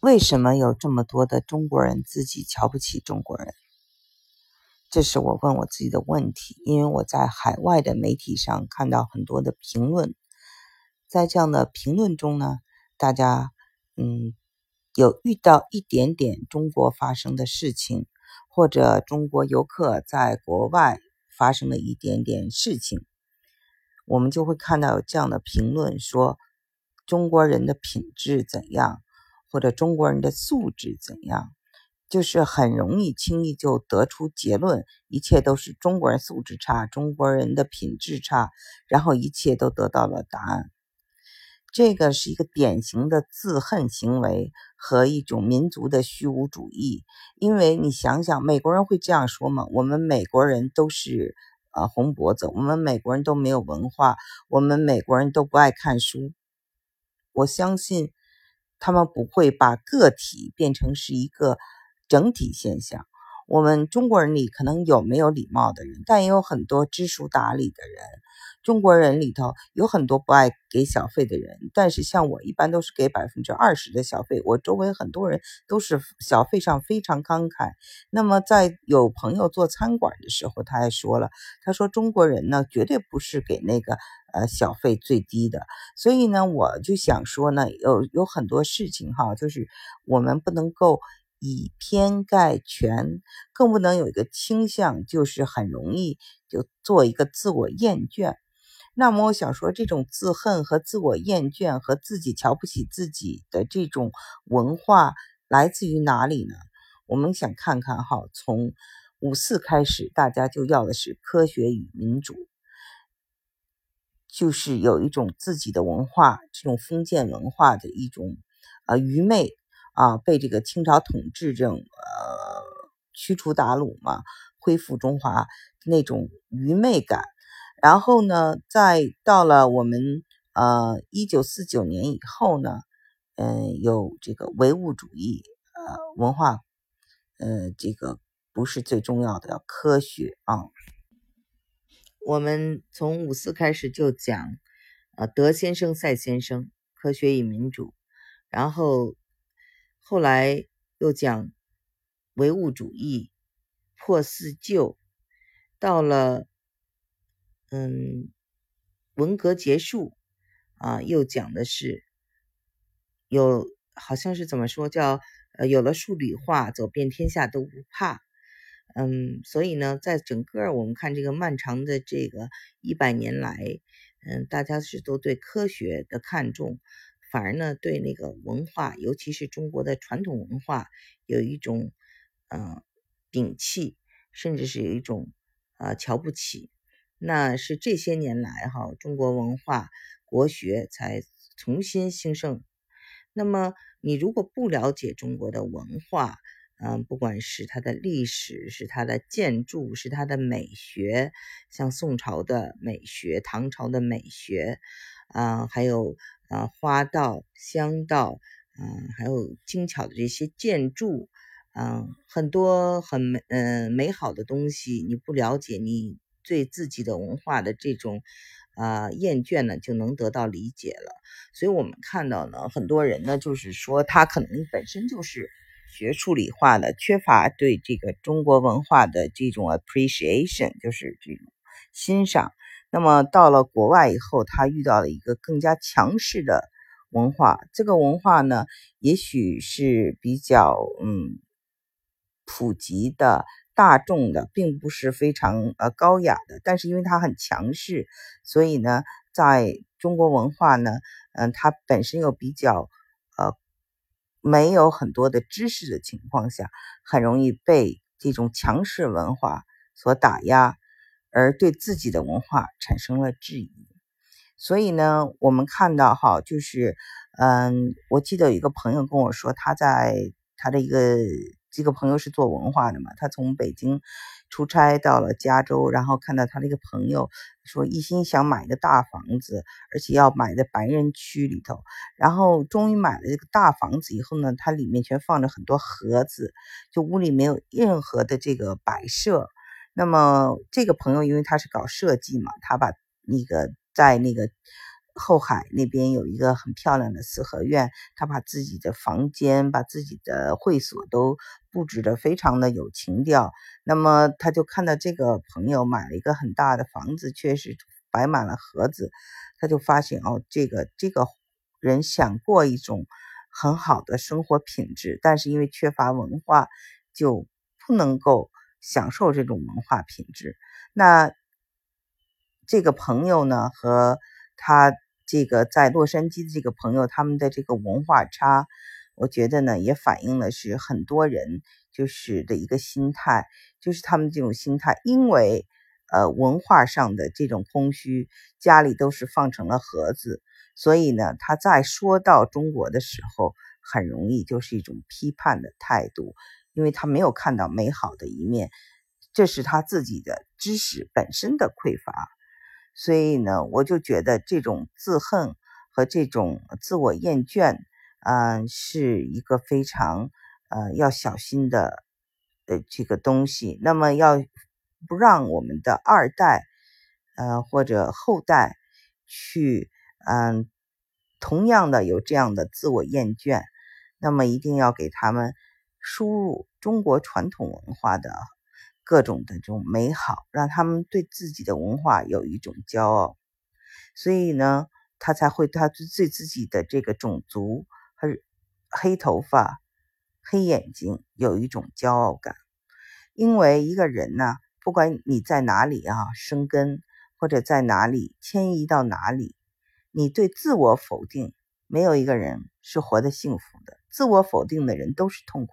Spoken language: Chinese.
为什么有这么多的中国人自己瞧不起中国人？这是我问我自己的问题。因为我在海外的媒体上看到很多的评论，在这样的评论中呢，大家嗯有遇到一点点中国发生的事情，或者中国游客在国外发生了一点点事情，我们就会看到有这样的评论说中国人的品质怎样。或者中国人的素质怎样，就是很容易轻易就得出结论，一切都是中国人素质差，中国人的品质差，然后一切都得到了答案。这个是一个典型的自恨行为和一种民族的虚无主义。因为你想想，美国人会这样说吗？我们美国人都是呃红脖子，我们美国人都没有文化，我们美国人都不爱看书。我相信。他们不会把个体变成是一个整体现象。我们中国人里可能有没有礼貌的人，但也有很多知书达理的人。中国人里头有很多不爱给小费的人，但是像我一般都是给百分之二十的小费。我周围很多人都是小费上非常慷慨。那么在有朋友做餐馆的时候，他还说了，他说中国人呢绝对不是给那个呃小费最低的。所以呢，我就想说呢，有有很多事情哈，就是我们不能够。以偏概全，更不能有一个倾向，就是很容易就做一个自我厌倦。那么，我想说，这种自恨和自我厌倦和自己瞧不起自己的这种文化来自于哪里呢？我们想看看哈，从五四开始，大家就要的是科学与民主，就是有一种自己的文化，这种封建文化的一种呃愚昧。啊，被这个清朝统治这种呃驱除鞑虏嘛，恢复中华那种愚昧感。然后呢，再到了我们呃一九四九年以后呢，嗯，有这个唯物主义呃文化，呃，这个不是最重要的，要科学啊。我们从五四开始就讲，呃，德先生、赛先生，科学与民主，然后。后来又讲唯物主义破四旧，到了嗯文革结束啊，又讲的是有好像是怎么说叫呃有了数理化，走遍天下都不怕。嗯，所以呢，在整个我们看这个漫长的这个一百年来，嗯，大家是都对科学的看重。反而呢，对那个文化，尤其是中国的传统文化，有一种呃摒弃，甚至是有一种呃瞧不起。那是这些年来哈，中国文化国学才重新兴盛。那么你如果不了解中国的文化，嗯，不管是它的历史，是它的建筑，是它的美学，像宋朝的美学、唐朝的美学，啊，还有。啊，花道、香道，嗯，还有精巧的这些建筑，嗯，很多很美，嗯，美好的东西，你不了解，你对自己的文化的这种，啊，厌倦呢，就能得到理解了。所以，我们看到呢，很多人呢，就是说他可能本身就是学数理化的，缺乏对这个中国文化的这种 appreciation，就是这种欣赏。那么到了国外以后，他遇到了一个更加强势的文化。这个文化呢，也许是比较嗯普及的、大众的，并不是非常呃高雅的。但是因为它很强势，所以呢，在中国文化呢，嗯，它本身又比较呃没有很多的知识的情况下，很容易被这种强势文化所打压。而对自己的文化产生了质疑，所以呢，我们看到哈，就是，嗯，我记得有一个朋友跟我说，他在他的一个这个朋友是做文化的嘛，他从北京出差到了加州，然后看到他的一个朋友说一心想买个大房子，而且要买在白人区里头，然后终于买了这个大房子以后呢，它里面全放着很多盒子，就屋里没有任何的这个摆设。那么这个朋友，因为他是搞设计嘛，他把那个在那个后海那边有一个很漂亮的四合院，他把自己的房间、把自己的会所都布置得非常的有情调。那么他就看到这个朋友买了一个很大的房子，却是摆满了盒子，他就发现哦，这个这个人想过一种很好的生活品质，但是因为缺乏文化，就不能够享受这种文化品质。那这个朋友呢，和他。这个在洛杉矶的这个朋友，他们的这个文化差，我觉得呢，也反映了是很多人就是的一个心态，就是他们这种心态，因为呃文化上的这种空虚，家里都是放成了盒子，所以呢，他在说到中国的时候，很容易就是一种批判的态度，因为他没有看到美好的一面，这是他自己的知识本身的匮乏。所以呢，我就觉得这种自恨和这种自我厌倦，嗯，是一个非常呃要小心的呃这个东西。那么要不让我们的二代，呃或者后代去嗯同样的有这样的自我厌倦，那么一定要给他们输入中国传统文化的。各种的这种美好，让他们对自己的文化有一种骄傲，所以呢，他才会他对自己的这个种族和黑头发、黑眼睛有一种骄傲感。因为一个人呢，不管你在哪里啊生根，或者在哪里迁移到哪里，你对自我否定，没有一个人是活得幸福的。自我否定的人都是痛苦